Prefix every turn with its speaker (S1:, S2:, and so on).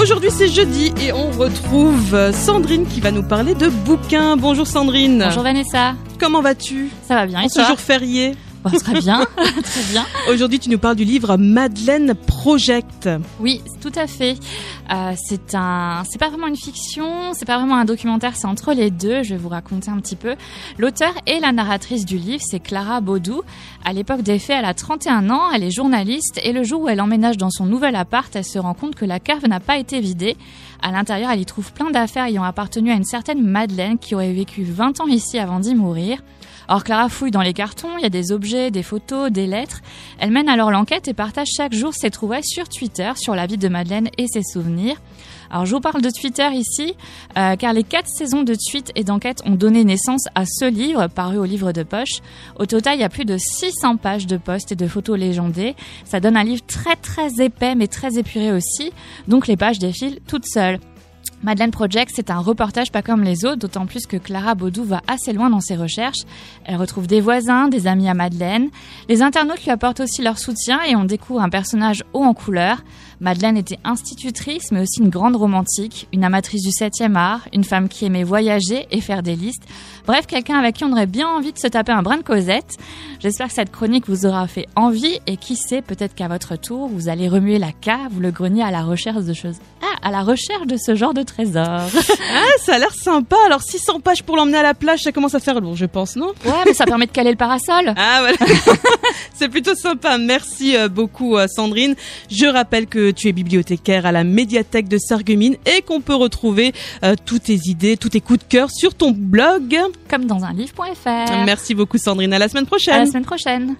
S1: Aujourd'hui c'est jeudi et on retrouve Sandrine qui va nous parler de bouquins. Bonjour Sandrine.
S2: Bonjour Vanessa.
S1: Comment vas-tu?
S2: Ça va bien.
S1: Et ce jour férié
S2: très bien, très bien.
S1: Aujourd'hui, tu nous parles du livre Madeleine Project.
S2: Oui, tout à fait. Euh, c'est un, c'est pas vraiment une fiction, c'est pas vraiment un documentaire, c'est entre les deux. Je vais vous raconter un petit peu. L'auteur et la narratrice du livre, c'est Clara Baudou. À l'époque des faits, elle a 31 ans, elle est journaliste et le jour où elle emménage dans son nouvel appart, elle se rend compte que la cave n'a pas été vidée. À l'intérieur, elle y trouve plein d'affaires ayant appartenu à une certaine Madeleine qui aurait vécu 20 ans ici avant d'y mourir. Or, Clara fouille dans les cartons, il y a des objets, des photos, des lettres. Elle mène alors l'enquête et partage chaque jour ses trouvailles sur Twitter sur la vie de Madeleine et ses souvenirs. Alors je vous parle de Twitter ici, euh, car les quatre saisons de tweets et d'enquêtes ont donné naissance à ce livre, paru au livre de poche. Au total, il y a plus de 600 pages de posts et de photos légendées. Ça donne un livre très très épais, mais très épuré aussi, donc les pages défilent toutes seules. Madeleine Project, c'est un reportage pas comme les autres, d'autant plus que Clara Baudou va assez loin dans ses recherches. Elle retrouve des voisins, des amis à Madeleine. Les internautes lui apportent aussi leur soutien et on découvre un personnage haut en couleur. Madeleine était institutrice, mais aussi une grande romantique, une amatrice du 7e art, une femme qui aimait voyager et faire des listes. Bref, quelqu'un avec qui on aurait bien envie de se taper un brin de Cosette. J'espère que cette chronique vous aura fait envie et qui sait, peut-être qu'à votre tour, vous allez remuer la cave ou le grenier à la recherche de choses. À la recherche de ce genre de trésor.
S1: ah, ça a l'air sympa. Alors 600 pages pour l'emmener à la plage, ça commence à faire lourd, je pense, non?
S2: Ouais, mais ça permet de caler le parasol.
S1: Ah voilà. C'est plutôt sympa. Merci euh, beaucoup euh, Sandrine. Je rappelle que tu es bibliothécaire à la médiathèque de Sarreguemines et qu'on peut retrouver euh, toutes tes idées, tous tes coups de cœur sur ton blog.
S2: Comme dans un livre.fr.
S1: Merci beaucoup Sandrine. À la semaine prochaine.
S2: À la semaine prochaine.